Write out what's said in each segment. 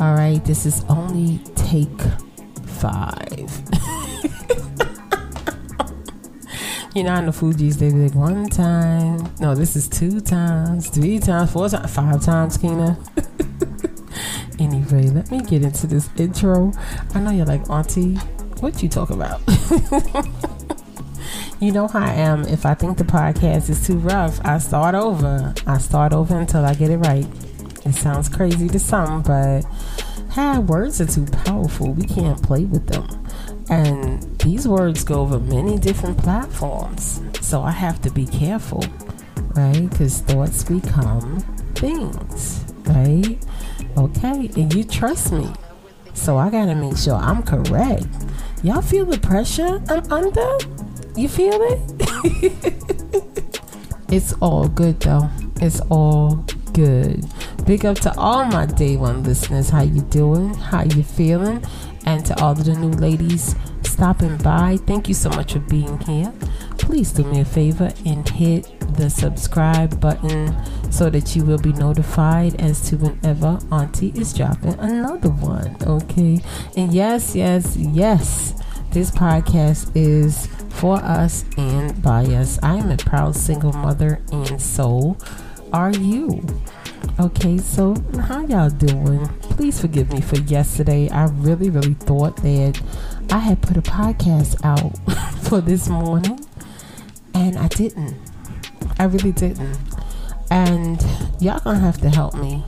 All right, this is only take five. you know, in the Fugees, they be like one time. No, this is two times, three times, four times, five times, Keyna. anyway, let me get into this intro. I know you're like, Auntie, what you talk about? you know how I am. If I think the podcast is too rough, I start over. I start over until I get it right. It sounds crazy to some, but hey, words are too powerful. We can't play with them. And these words go over many different platforms. So I have to be careful, right? Because thoughts become things, right? Okay. And you trust me. So I got to make sure I'm correct. Y'all feel the pressure I'm under? You feel it? it's all good though. It's all good. Big up to all my day one listeners. How you doing? How you feeling? And to all of the new ladies stopping by, thank you so much for being here. Please do me a favor and hit the subscribe button so that you will be notified as to whenever Auntie is dropping another one. Okay. And yes, yes, yes, this podcast is for us and by us. I am a proud single mother, and so are you. Okay, so how y'all doing? Please forgive me for yesterday. I really, really thought that I had put a podcast out for this morning, and I didn't. I really didn't. And y'all gonna have to help me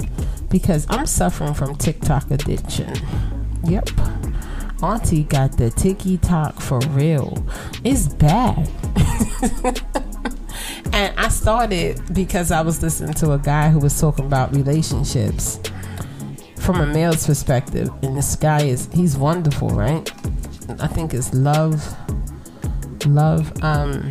because I'm suffering from TikTok addiction. Yep. Auntie got the TikTok for real. It's bad. and I started because I was listening to a guy who was talking about relationships from a male's perspective. And this guy is he's wonderful, right? I think it's love love um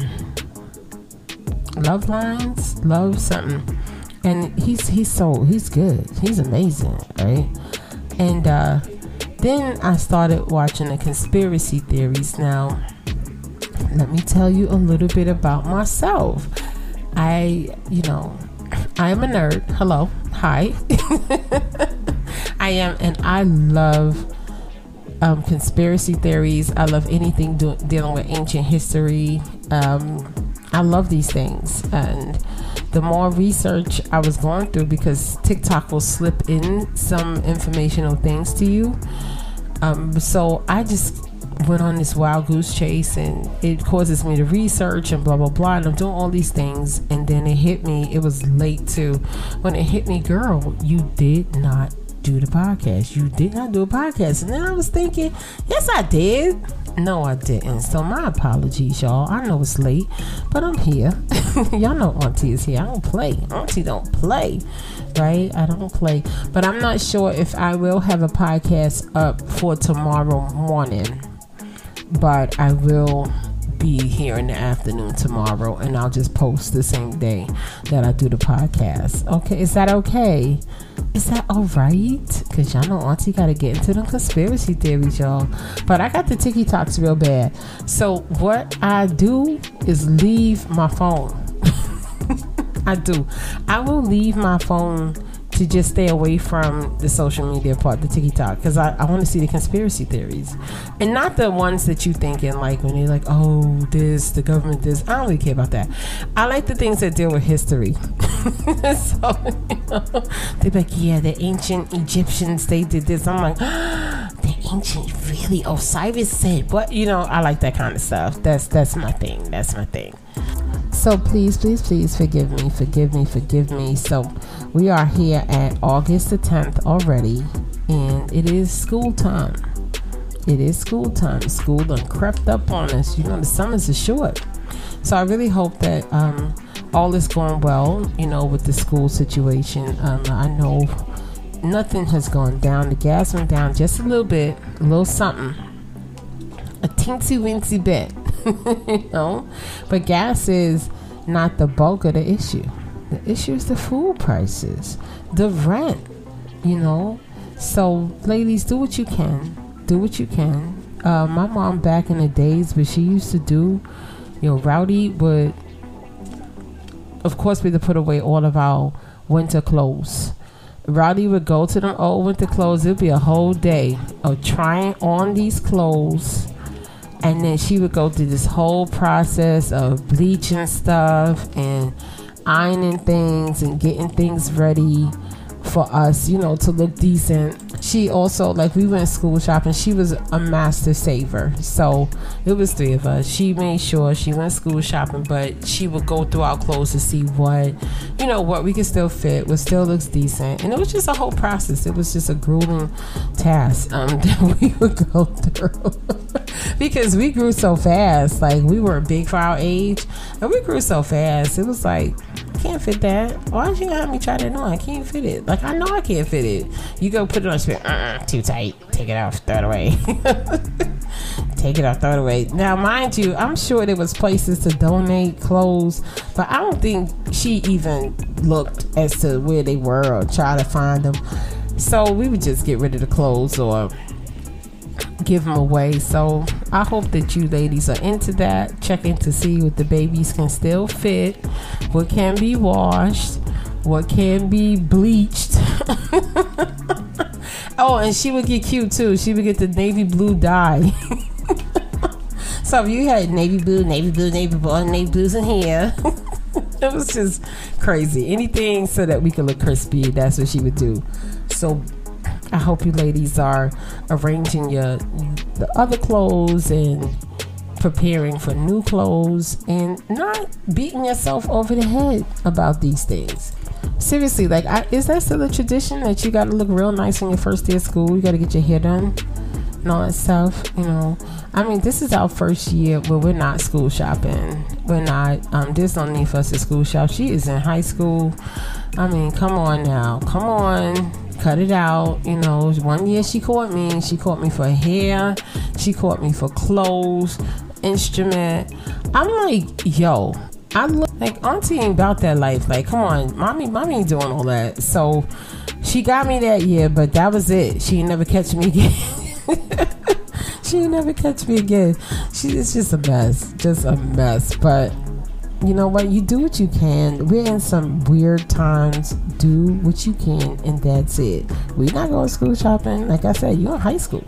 love lines, love something. And he's he's so he's good. He's amazing, right? And uh then I started watching the conspiracy theories. Now, let me tell you a little bit about myself. I, you know, I am a nerd. Hello. Hi. I am, and I love um, conspiracy theories. I love anything do- dealing with ancient history. Um, I love these things. And the more research I was going through, because TikTok will slip in some informational things to you. Um, so I just went on this wild goose chase and it causes me to research and blah blah blah. And I'm doing all these things. And then it hit me it was late too. When it hit me girl you did not do the podcast. You did not do a podcast. And then I was thinking yes I did. No I didn't. So my apologies y'all. I know it's late but I'm here. Y'all know auntie is here. I don't play. Auntie don't play right? I don't play. But I'm not sure if I will have a podcast up for tomorrow morning but I will be here in the afternoon tomorrow and I'll just post the same day that I do the podcast. Okay, is that okay? Is that all right? Because y'all know Auntie got to get into the conspiracy theories, y'all. But I got the TikToks real bad. So what I do is leave my phone. I do. I will leave my phone to just stay away from the social media part, the TikTok, because I, I want to see the conspiracy theories, and not the ones that you thinking like when you're like, oh, this the government, this. I don't really care about that. I like the things that deal with history. so you know, they're like, yeah, the ancient Egyptians they did this. I'm like. the ancient really osiris said but you know i like that kind of stuff that's that's my thing that's my thing so please please please forgive me forgive me forgive me. So we are here at august the 10th already and it is school time. It is school time. School done crept up on us. You know the summers are short so i really hope that um, all is going well you know with the school situation. Um, i know nothing has gone down. The gas went down just a little bit, a little something, a teensy weensy bit, you know. But gas is not the bulk of the issue. The issue is the food prices, the rent, you know. So, ladies, do what you can. Do what you can. Uh, my mom back in the days, what she used to do, you know, Rowdy would, of course, we had to put away all of our winter clothes Rowdy would go to them old winter clothes. It'd be a whole day of trying on these clothes. And then she would go through this whole process of bleaching stuff and ironing things and getting things ready for us, you know, to look decent. She also, like, we went school shopping. She was a master saver. So it was three of us. She made sure she went school shopping, but she would go through our clothes to see what, you know, what we could still fit, what still looks decent. And it was just a whole process. It was just a grueling task um, that we would go through. because we grew so fast. Like, we were big for our age, and we grew so fast. It was like, can't fit that. Why don't you have me try that on? I can't fit it. Like I know I can't fit it. You go put it on, she uh-uh, too tight. Take it off, throw it away. Take it off, throw it away. Now, mind you, I'm sure there was places to donate clothes, but I don't think she even looked as to where they were or try to find them. So we would just get rid of the clothes or give them away. So I hope that you ladies are into that, checking to see what the babies can still fit, what can be washed, what can be bleached. oh, and she would get cute too. She would get the navy blue dye. so if you had navy blue, navy blue, navy blue, navy blues in here. it was just crazy. Anything so that we could look crispy, that's what she would do. So I hope you ladies are arranging your the other clothes and preparing for new clothes and not beating yourself over the head about these things. Seriously, like, I, is that still a tradition that you got to look real nice on your first day of school? You got to get your hair done stuff. You know, I mean, this is our first year where we're not school shopping. We're not. Um, there's no need for us to school shop. She is in high school. I mean, come on now, come on cut it out. You know, one year she caught me. She caught me for hair. She caught me for clothes, instrument. I'm like, yo, I look like auntie ain't about that life. Like, come on, mommy, mommy ain't doing all that. So she got me that year, but that was it. She never catch me again. she never catch me again. She is just a mess, just a mess. But you know what? You do what you can. We're in some weird times. Do what you can, and that's it. We're not going school shopping. Like I said, you're in high school.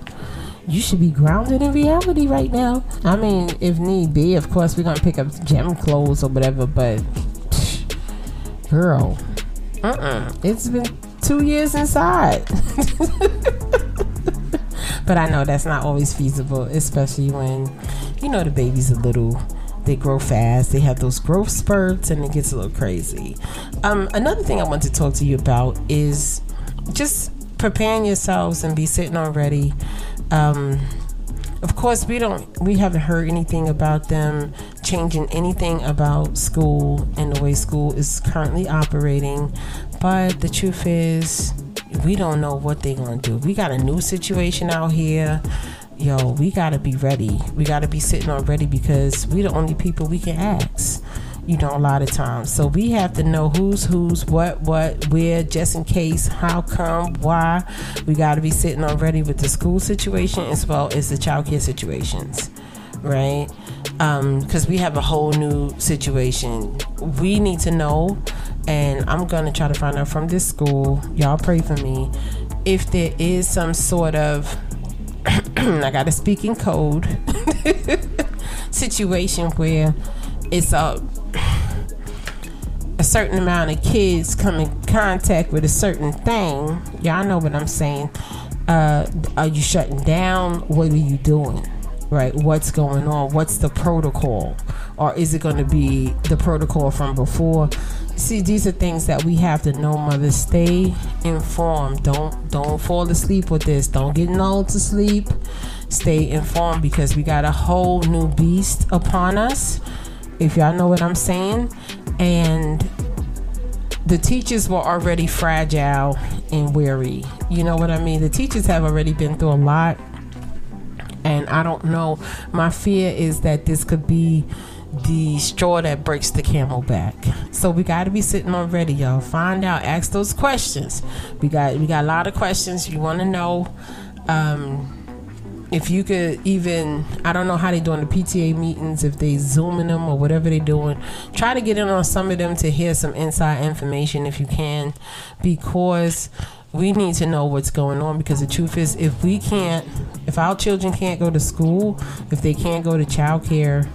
You should be grounded in reality right now. I mean, if need be, of course, we're gonna pick up gym clothes or whatever. But, girl, uh-uh. It's been two years inside. but I know that's not always feasible, especially when you know the baby's a little they grow fast. They have those growth spurts, and it gets a little crazy. Um, another thing I want to talk to you about is just preparing yourselves and be sitting on ready. Um, of course, we don't. We haven't heard anything about them changing anything about school and the way school is currently operating. But the truth is, we don't know what they're gonna do. We got a new situation out here yo, we gotta be ready. We gotta be sitting on ready because we the only people we can ask. You know, a lot of times. So we have to know who's who's, what, what, where, just in case, how come, why. We gotta be sitting on ready with the school situation as well as the childcare situations, right? Because um, we have a whole new situation. We need to know, and I'm gonna try to find out from this school. Y'all pray for me if there is some sort of I got a speaking code situation where it's a a certain amount of kids come in contact with a certain thing. Y'all know what I'm saying. Uh, are you shutting down? What are you doing? Right? What's going on? What's the protocol? Or is it going to be the protocol from before? See, these are things that we have to know, mother. Stay informed. Don't don't fall asleep with this. Don't get lulled to sleep. Stay informed because we got a whole new beast upon us. If y'all know what I'm saying, and the teachers were already fragile and weary. You know what I mean? The teachers have already been through a lot. And I don't know. My fear is that this could be the straw that breaks the camel back. So we got to be sitting on ready, y'all. Find out, ask those questions. We got we got a lot of questions you want to know. Um, if you could even i don't know how they doing the pta meetings if they zooming them or whatever they doing try to get in on some of them to hear some inside information if you can because we need to know what's going on because the truth is if we can't if our children can't go to school if they can't go to childcare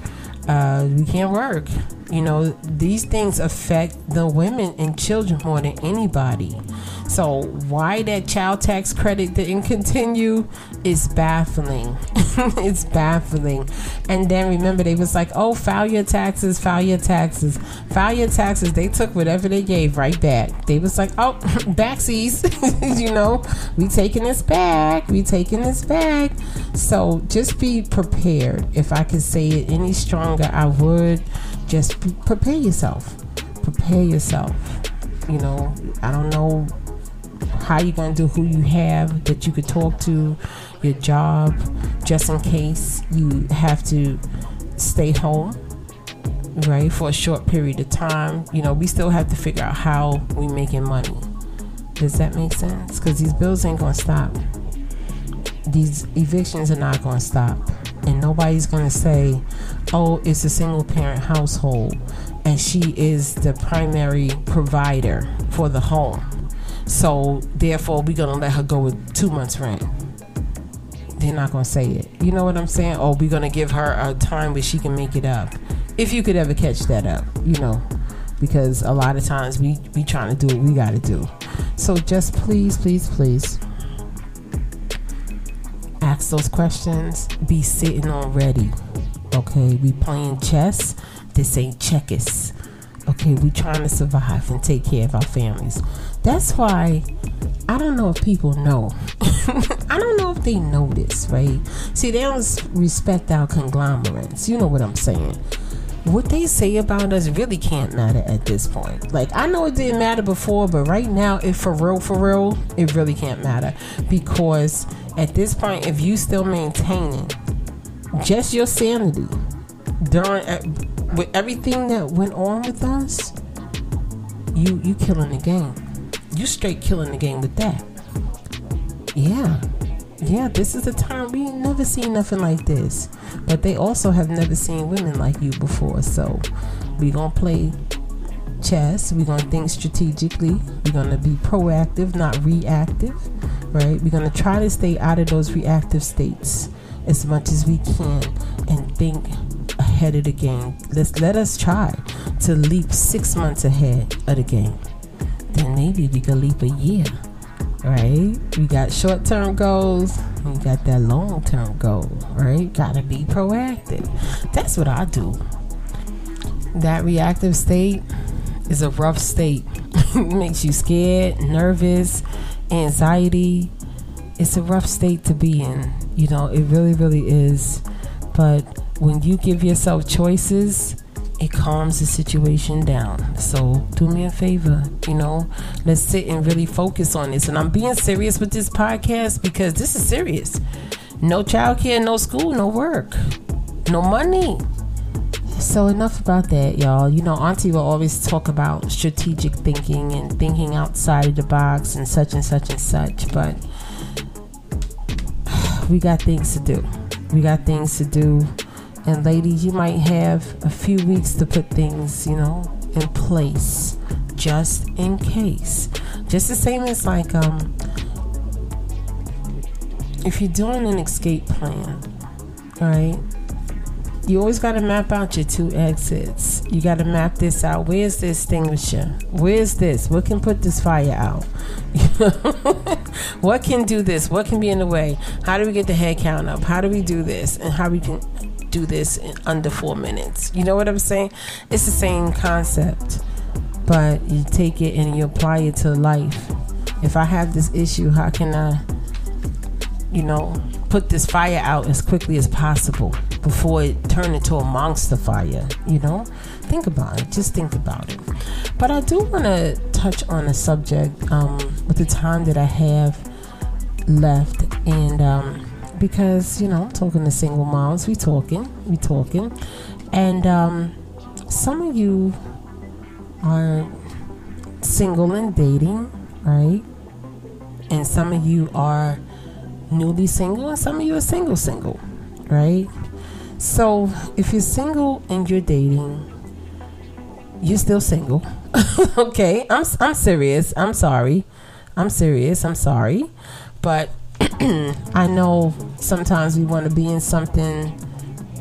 uh, we can't work. You know these things affect the women and children more than anybody so why that child tax credit didn't continue is baffling. it's baffling. And then remember they was like, oh, file your taxes, file your taxes, file your taxes. They took whatever they gave right back. They was like, oh, backsies, you know, we taking this back, we taking this back. So just be prepared. If I could say it any stronger, I would. Just prepare yourself. Prepare yourself. You know, I don't know how you going to do who you have that you could talk to your job just in case you have to stay home right for a short period of time. You know we still have to figure out how we making money. Does that make sense? Because these bills ain't gonna stop. These evictions are not gonna stop. And nobody's gonna say oh it's a single parent household and she is the primary provider for the home so therefore, we're gonna let her go with two months rent. They're not gonna say it. You know what I'm saying? Or we're gonna give her a time where she can make it up. If you could ever catch that up, you know, because a lot of times we we trying to do what we gotta do. So just please, please, please ask those questions. Be sitting on ready. Okay, we playing chess. This ain't checkers. Okay, we trying to survive and take care of our families. That's why I don't know if people know. I don't know if they know this, right? See, they don't respect our conglomerates. You know what I'm saying? What they say about us really can't matter at this point. Like, I know it didn't matter before, but right now, if for real, for real, it really can't matter. Because at this point, if you still maintaining just your sanity during uh, with everything that went on with us, you you killing the game you straight killing the game with that. Yeah. Yeah, this is the time we never seen nothing like this. But they also have never seen women like you before. So we gonna play chess. we gonna think strategically. we gonna be proactive, not reactive. Right? We're gonna try to stay out of those reactive states as much as we can and think ahead of the game. Let's let us try to leap six months ahead of the game then maybe we could leap a year, right? We got short term goals, we got that long term goal, right? Gotta be proactive. That's what I do. That reactive state is a rough state. makes you scared, nervous, anxiety. It's a rough state to be in. You know, it really, really is. But when you give yourself choices, it calms the situation down. So do me a favor, you know, let's sit and really focus on this. And I'm being serious with this podcast because this is serious. No childcare, no school, no work, no money. So enough about that, y'all. You know, Auntie will always talk about strategic thinking and thinking outside of the box and such and such and such, but we got things to do. We got things to do and ladies, you might have a few weeks to put things, you know, in place just in case. Just the same as like um if you're doing an escape plan, right? You always got to map out your two exits. You got to map this out. Where's the extinguisher? Where's this? What can put this fire out? what can do this? What can be in the way? How do we get the head count up? How do we do this? And how we can do this in under four minutes. You know what I'm saying? It's the same concept, but you take it and you apply it to life. If I have this issue, how can I, you know, put this fire out as quickly as possible before it turn into a monster fire? You know, think about it. Just think about it. But I do want to touch on a subject um, with the time that I have left, and um, because you know, I'm talking to single moms, we talking, we talking, and um, some of you are single and dating, right? And some of you are newly single and some of you are single single, right? So if you're single and you're dating, you're still single. okay, I'm I'm serious. I'm sorry. I'm serious. I'm sorry. But I know sometimes we want to be in something,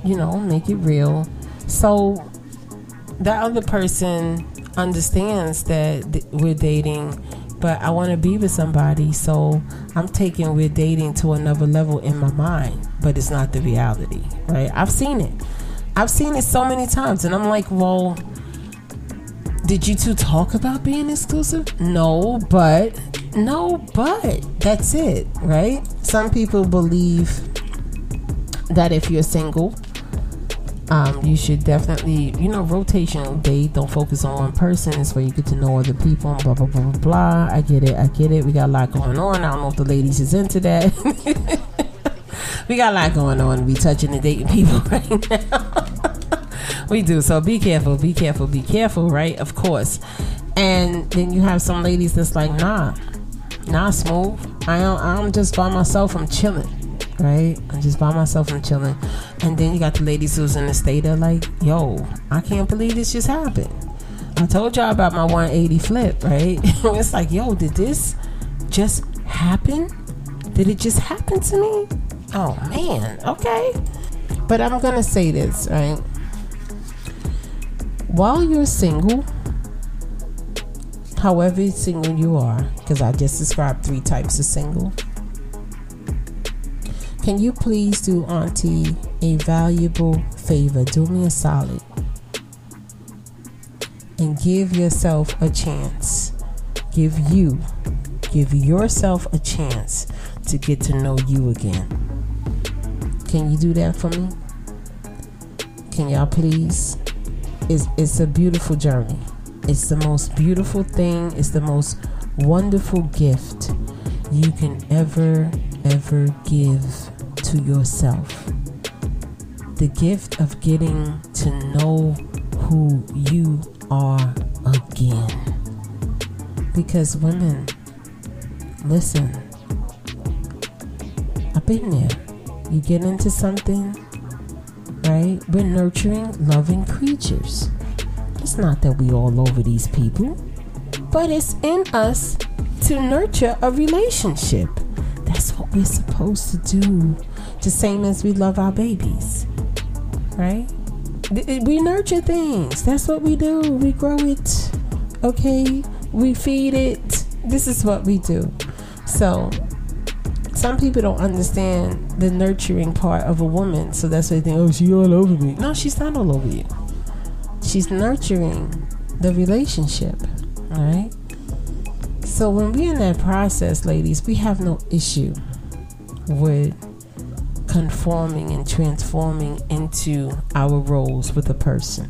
you know, make it real. So that other person understands that th- we're dating, but I want to be with somebody. So I'm taking we're dating to another level in my mind, but it's not the reality, right? I've seen it. I've seen it so many times, and I'm like, well, did you two talk about being exclusive? No, but no, but that's it, right? Some people believe that if you're single, um, you should definitely, you know, rotational date. Don't focus on one person. It's where you get to know other people. Blah blah blah blah blah. I get it. I get it. We got a lot going on. I don't know if the ladies is into that. we got a lot going on. We touching and dating people right now. we do. So be careful. Be careful. Be careful. Right? Of course. And then you have some ladies that's like, nah, nah, smooth. I am, I'm just by myself. I'm chilling right? I'm just by myself I'm chilling. And then you got the ladies who's in the state of like, yo, I can't believe this just happened. I told y'all about my 180 flip, right? it's like, yo, did this just happen? Did it just happen to me? Oh man, okay. But I'm gonna say this, right? While you're single, however single you are, because I just described three types of single can you please do Auntie a valuable favor? Do me a solid and give yourself a chance. Give you, give yourself a chance to get to know you again. Can you do that for me? Can y'all please? It's, it's a beautiful journey. It's the most beautiful thing, it's the most wonderful gift you can ever, ever give to yourself. The gift of getting to know who you are again. Because women, listen, I've been there. You get into something, right? We're nurturing, loving creatures. It's not that we all over these people, but it's in us to nurture a relationship. That's what we're supposed to do the same as we love our babies, right? We nurture things. That's what we do. We grow it. Okay? We feed it. This is what we do. So, some people don't understand the nurturing part of a woman. So that's why they think, oh, she all over me. No, she's not all over you. She's nurturing the relationship. All right? So when we're in that process, ladies, we have no issue with conforming and transforming into our roles with a person.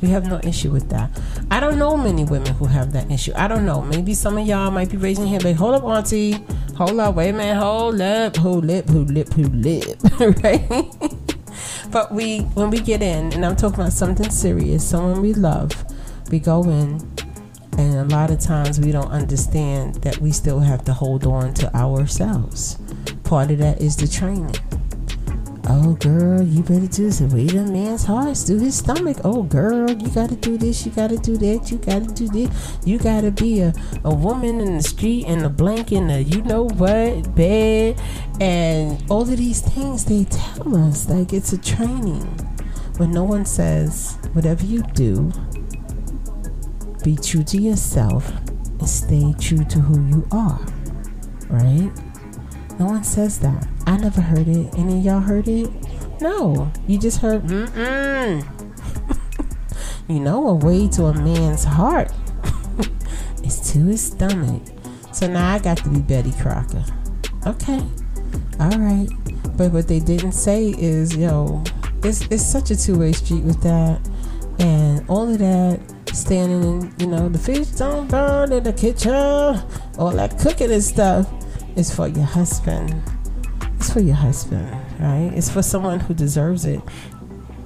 We have no issue with that. I don't know many women who have that issue. I don't know. Maybe some of y'all might be raising your hand, like, hold up, auntie. Hold up, wait a minute, hold up, hold up, hold up, hold up, right? But we, when we get in, and I'm talking about something serious, someone we love, we go in, and a lot of times we don't understand that we still have to hold on to ourselves. Part of that is the training Oh, girl, you better do this. Read a man's heart, do his stomach. Oh, girl, you gotta do this, you gotta do that, you gotta do this. You gotta be a, a woman in the street and a blank in you know what bed. And all of these things they tell us like it's a training. When no one says, whatever you do, be true to yourself and stay true to who you are. Right? No one says that. I never heard it. Any of y'all heard it? No. You just heard, you know, a way to a man's heart is to his stomach. So now I got to be Betty Crocker. Okay. All right. But what they didn't say is, yo, it's, it's such a two way street with that. And all of that standing in, you know, the fish don't burn in the kitchen, all that cooking and stuff is for your husband. It's for your husband, right? It's for someone who deserves it.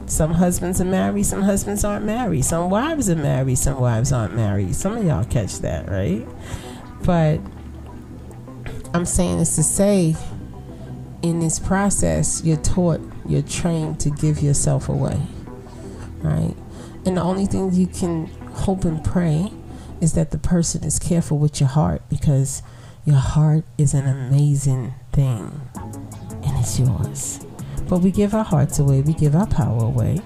Some husbands are married, some husbands aren't married. Some wives are married, some wives aren't married. Some of y'all catch that, right? But I'm saying this to say in this process, you're taught, you're trained to give yourself away, right? And the only thing you can hope and pray is that the person is careful with your heart because your heart is an amazing thing and it's yours. But we give our hearts away, we give our power away,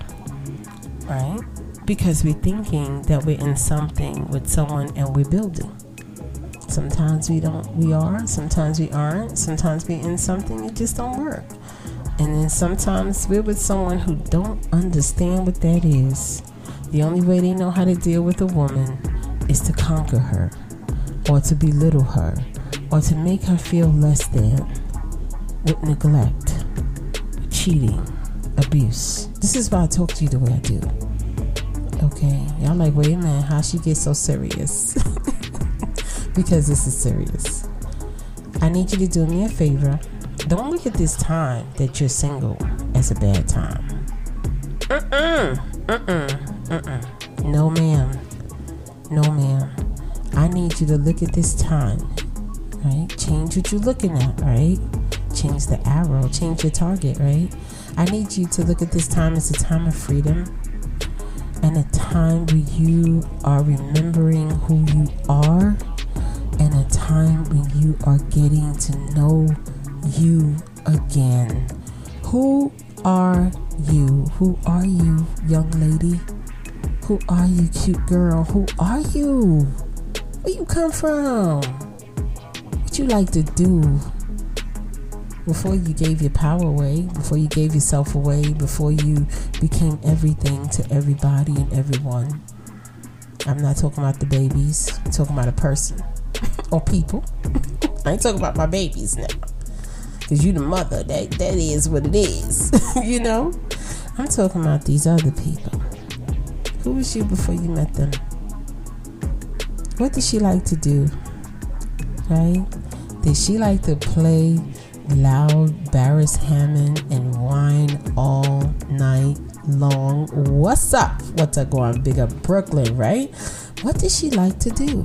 right? Because we're thinking that we're in something with someone and we're building. Sometimes we don't, we are. Sometimes we aren't. Sometimes we're in something it just don't work. And then sometimes we're with someone who don't understand what that is. The only way they know how to deal with a woman is to conquer her, or to belittle her, or to make her feel less than with neglect, cheating, abuse. This is why I talk to you the way I do. Okay, y'all like, wait a minute, how she get so serious? because this is serious. I need you to do me a favor. Don't look at this time that you're single as a bad time. Mm-mm, mm-mm, mm-mm. No, ma'am. No, ma'am. I need you to look at this time, right? Change what you're looking at, right? Change the arrow, change your target, right? I need you to look at this time as a time of freedom and a time where you are remembering who you are and a time when you are getting to know you again. Who are you? Who are you, young lady? Who are you, cute girl? Who are you? Where you come from? You like to do? Before you gave your power away, before you gave yourself away, before you became everything to everybody and everyone. I'm not talking about the babies, I'm talking about a person or people. I ain't talking about my babies now. Cause you the mother, that that is what it is. you know? I'm talking about these other people. Who was you before you met them? What did she like to do? Right? Did she like to play loud Beres Hammond and whine all night long? What's up? What's up going? Big up Brooklyn, right? What did she like to do?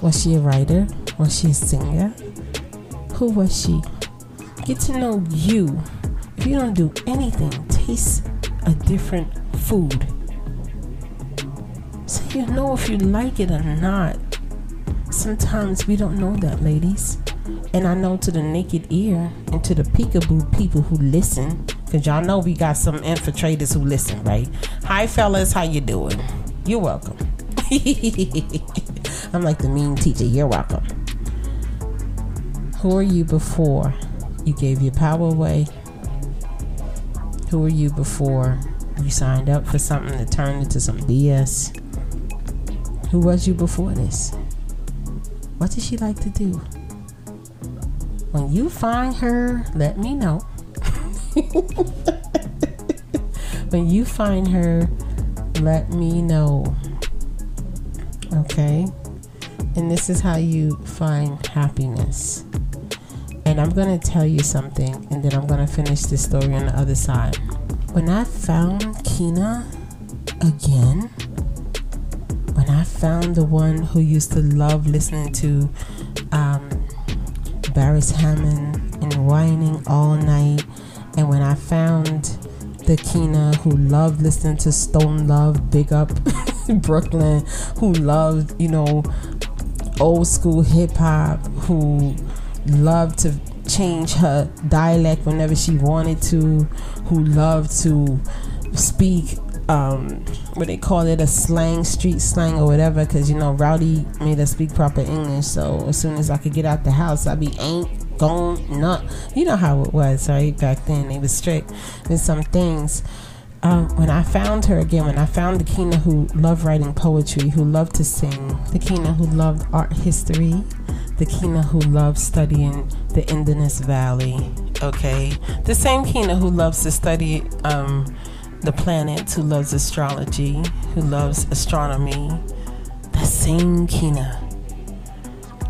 Was she a writer? Was she a singer? Who was she? Get to know you. If you don't do anything, taste a different food. So you know if you like it or not. Sometimes we don't know that, ladies. And I know to the naked ear and to the peekaboo people who listen, because y'all know we got some infiltrators who listen, right? Hi, fellas, how you doing? You're welcome. I'm like the mean teacher. You're welcome. Who are you before you gave your power away? Who were you before you signed up for something that turned into some BS? Who was you before this? What did she like to do? When you find her, let me know. when you find her, let me know. Okay? And this is how you find happiness. And I'm going to tell you something, and then I'm going to finish this story on the other side. When I found Keyna again, I found the one who used to love listening to um, Beres Hammond and whining all night, and when I found the Keyna who loved listening to Stone Love, Big Up Brooklyn, who loved, you know, old school hip hop, who loved to change her dialect whenever she wanted to, who loved to speak um what they call it a slang street slang or whatever because you know rowdy made us speak proper english so as soon as i could get out the house i'd be ain't gone not you know how it was right back then they was strict with some things um, when I found her again, when I found the Keyna who loved writing poetry, who loved to sing, the Keyna who loved art history, the Keyna who loves studying the Indus Valley. Okay, the same Keyna who loves to study um, the planets, who loves astrology, who loves astronomy. The same Keyna.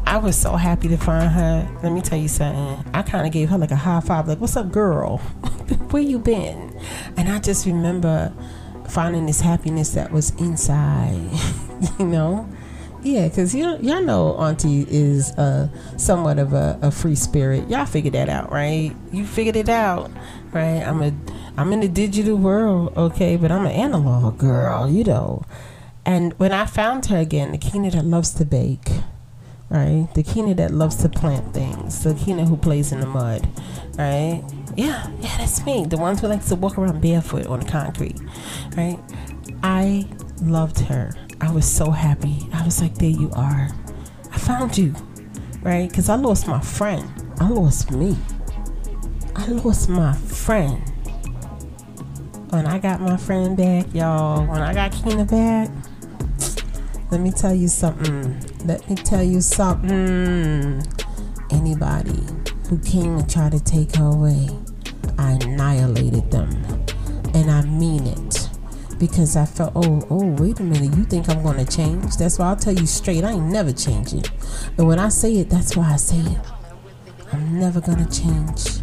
I was so happy to find her. Let me tell you something. I kind of gave her like a high five, like, "What's up, girl? Where you been?" And I just remember finding this happiness that was inside. you know Yeah, because you y'all know Auntie is uh, somewhat of a, a free spirit. Y'all figured that out, right? You figured it out, right? I'm a I'm in the digital world, okay, but I'm an analog girl, you know. And when I found her again, the Keyna that loves to bake, right? The Keyna that loves to plant things, the Keyna who plays in the mud, right? Yeah, yeah, that's me. The ones who likes to walk around barefoot on the concrete, right? I loved her I was so happy. I was like, there you are. I found you, right? Because I lost my friend. I lost me. I lost my friend. When I got my friend back, y'all, when I got Keyna back, let me tell you something. Let me tell you something. Anybody who came to try to take her away, I annihilated them. And I mean it because I felt, oh, oh, wait a minute, you think I'm to change? That's why I'll tell you straight, I ain't never changing. And when I say it, that's why I say it. I'm never to change.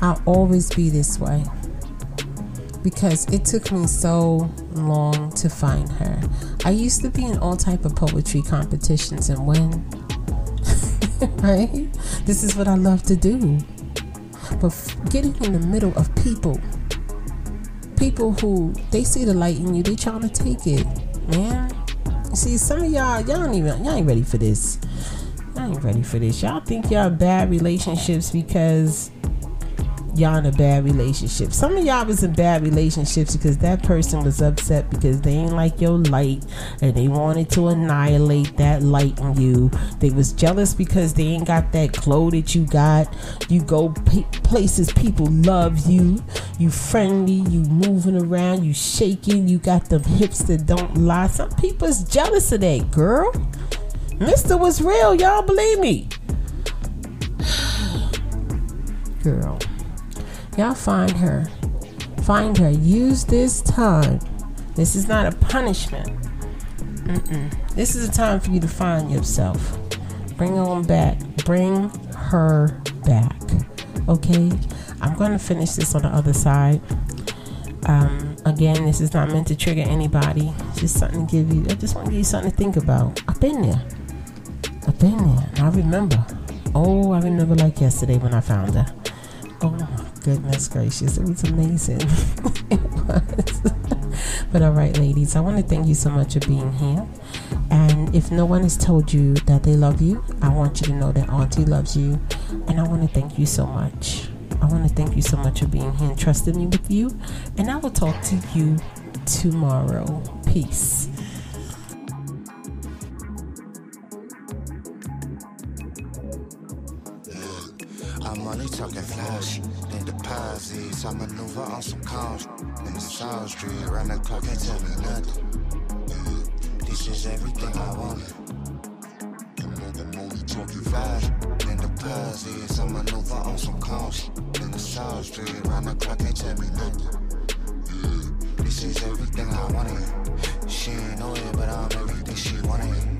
I'll always be this way. Because it took me so long to find her. I used to be in all type of poetry competitions and win. right? This is what I love to do. But getting in the middle of people people who they see the light in you, they trying to take it, man. See, some of y'all, y'all don't even, y'all ain't ready for this. Y'all ain't ready for this. Y'all think y'all bad relationships because y'all in a bad relationship. Some of y'all was in bad relationships because that person was upset because they ain't like your light and they wanted to annihilate that light in you. They was jealous because they ain't got that glow that you got. You go p- places people love you. You friendly, you moving around, you shaking, you got them hips that don't lie. Some people's jealous of that, girl. Mister was real, y'all believe me. Girl. Y'all find her. Find her. Use this time. This is not a punishment. Mm-mm. This is a time for you to find yourself. Bring on back. Bring her back. Okay? I'm going to finish this on the other side. Um, again, this is not meant to trigger anybody. It's just something to give you. I just want to give you something to think about. I've been there. I've been there. I remember. Oh, I remember like yesterday when I found her. Oh goodness gracious, it was amazing. it was. but all right, ladies, I want to thank you so much for being here. And if no one has told you that they love you, I want you to know that Auntie loves you. And I want to thank you so much. I want to thank you so much for being here and trusting me with you. And I will talk to you tomorrow. Peace. I'm only talking flash deposits. I maneuver on some calls in the South Street. Run the clock and tell me nothing. This is everything I wanted. Flash in deposits. I maneuver on some calls in the South Street. Run the clock and tell me nothing. This is everything I wanted. She ain't know it, but I'm everything she wanted.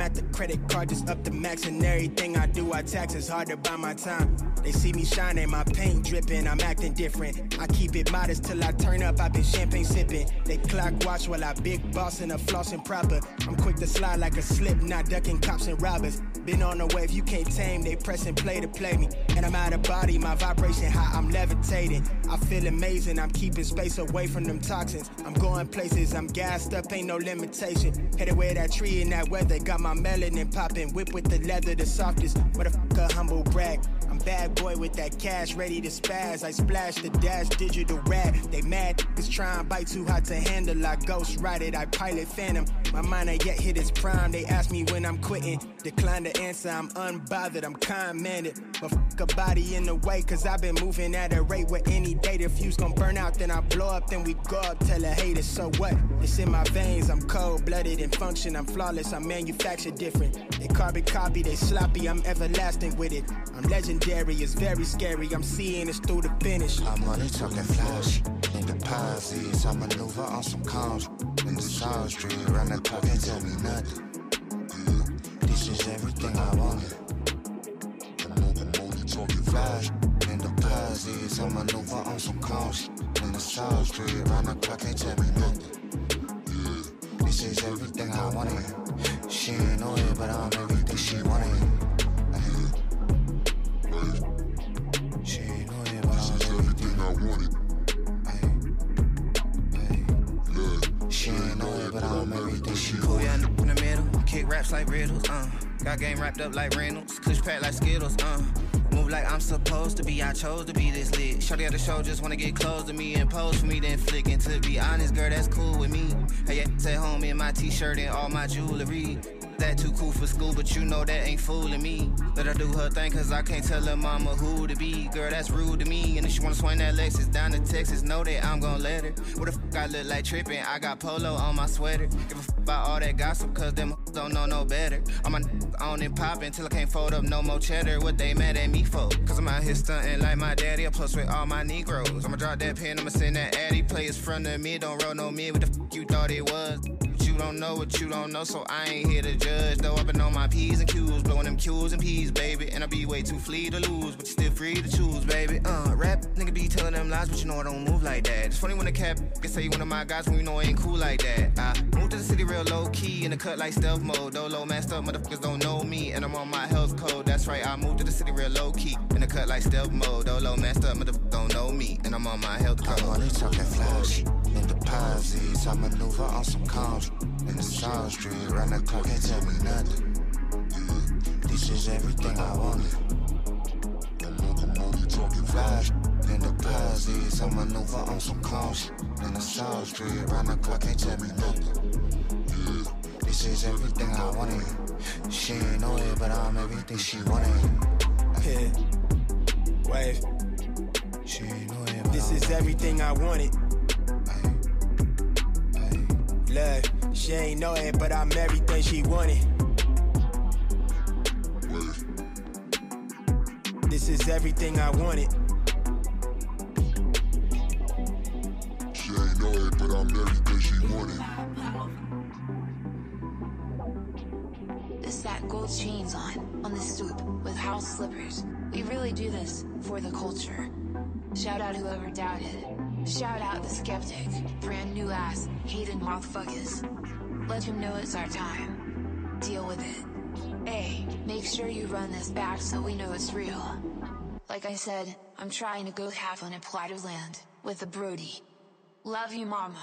At. The credit card just up the max, and everything I do, I tax is hard to buy my time. They see me shining, my paint dripping, I'm acting different. I keep it modest till I turn up, I've been champagne sipping. They clock watch while I big boss and a flossing proper. I'm quick to slide like a slip, not ducking cops and robbers. Been on the wave, you can't tame, they press and play to play me. And I'm out of body, my vibration high, I'm levitating. I feel amazing, I'm keeping space away from them toxins. I'm going places, I'm gassed up, ain't no limitation. Headed where that tree in that weather, got my melanin popping. Whip with the leather, the softest. Motherfucker, humble brag. Bad boy with that cash, ready to spaz. I splash the dash, digital rat. They mad, cause trying bite too hot to handle. I ghost ride it, I pilot phantom. My mind ain't yet hit its prime. They ask me when I'm quitting. Decline the answer, I'm unbothered, I'm mannered. But fuck a body in the way, cause I've been moving at a rate where any day the fuse gon' burn out. Then I blow up, then we go up, tell a hater, so what? It's in my veins, I'm cold blooded and function, I'm flawless, I'm manufactured different. They carbon copy, they sloppy, I'm everlasting with it. I'm legendary, Jerry. It's very scary. I'm seeing it's through the finish. I'm only mm-hmm. talking flash. In the posies, I maneuver on some cons In the side street, run the clock and tell me nothing. This is everything I wanted. I'm only talking flash. In the posies, I maneuver on some cons In the side street, run the clock and tell me nothing. This is everything I wanted. She ain't know it, but I'm everything she wanted. Raps like riddles, uh. Got game wrapped up like Reynolds, kush packed like Skittles, uh. Move like I'm supposed to be, I chose to be this lit. Shorty at the show just wanna get close to me and pose for me, then flick. And to be honest, girl, that's cool with me. Hey, yeah, at home in my t-shirt and all my jewelry. That too cool for school, but you know that ain't fooling me. Let her do her thing, cause I can't tell her mama who to be. Girl, that's rude to me. And if she wanna swing that Lexus down to Texas, know that I'm gon' let her. What the fuck I look like trippin'? I got polo on my sweater. Give a fuck about all that gossip, cause them don't know no better. I'm on and poppin' till I can't fold up no more cheddar. What they mad at me for? Cause I'm out here stuntin' like my daddy. Plus with all my Negroes. I'ma drop that pen, I'ma send that Addy. Players front of me, don't roll no mid. What the fuck you thought it was? You don't know what you don't know, so I ain't here to judge. Though I've been on my P's and Q's, blowing them Q's and P's, baby. And I be way too free to lose, but you still free to choose, baby. Uh, rap, nigga be telling them lies, but you know I don't move like that. It's funny when the cap can say you one of my guys when you know I ain't cool like that. I moved to the city real low key in the cut like stealth mode. Though low masked up, motherfuckers don't know me, and I'm on my health code. That's right, I moved to the city real low key in the cut like stealth mode. Though low masked up, motherfuckers don't know me, and I'm on my health code. I'm only talking flash. In the posits, I maneuver on some cones. In the South Street, round the clock, can't tell me nothing. This is everything I wanted. I'm only talking flash. In the posits, I maneuver on some cones. In the South Street, round the clock, can't tell me nothing. This is everything I wanted. She ain't know it, but I'm everything she wanted. Yeah. Wave. She ain't know it, but This I'm is everything I wanted. Look, she ain't know it, but I'm everything she wanted. This is everything I wanted. She ain't know it, but I'm everything she wanted. This that gold chains on, on the stoop, with house slippers. We really do this for the culture. Shout out whoever doubted. Shout out the skeptic. Brand new ass, hating motherfuckers. Let him know it's our time. Deal with it. Hey, make sure you run this back so we know it's real. Like I said, I'm trying to go half on a plot of land with the Brody. Love you, mama.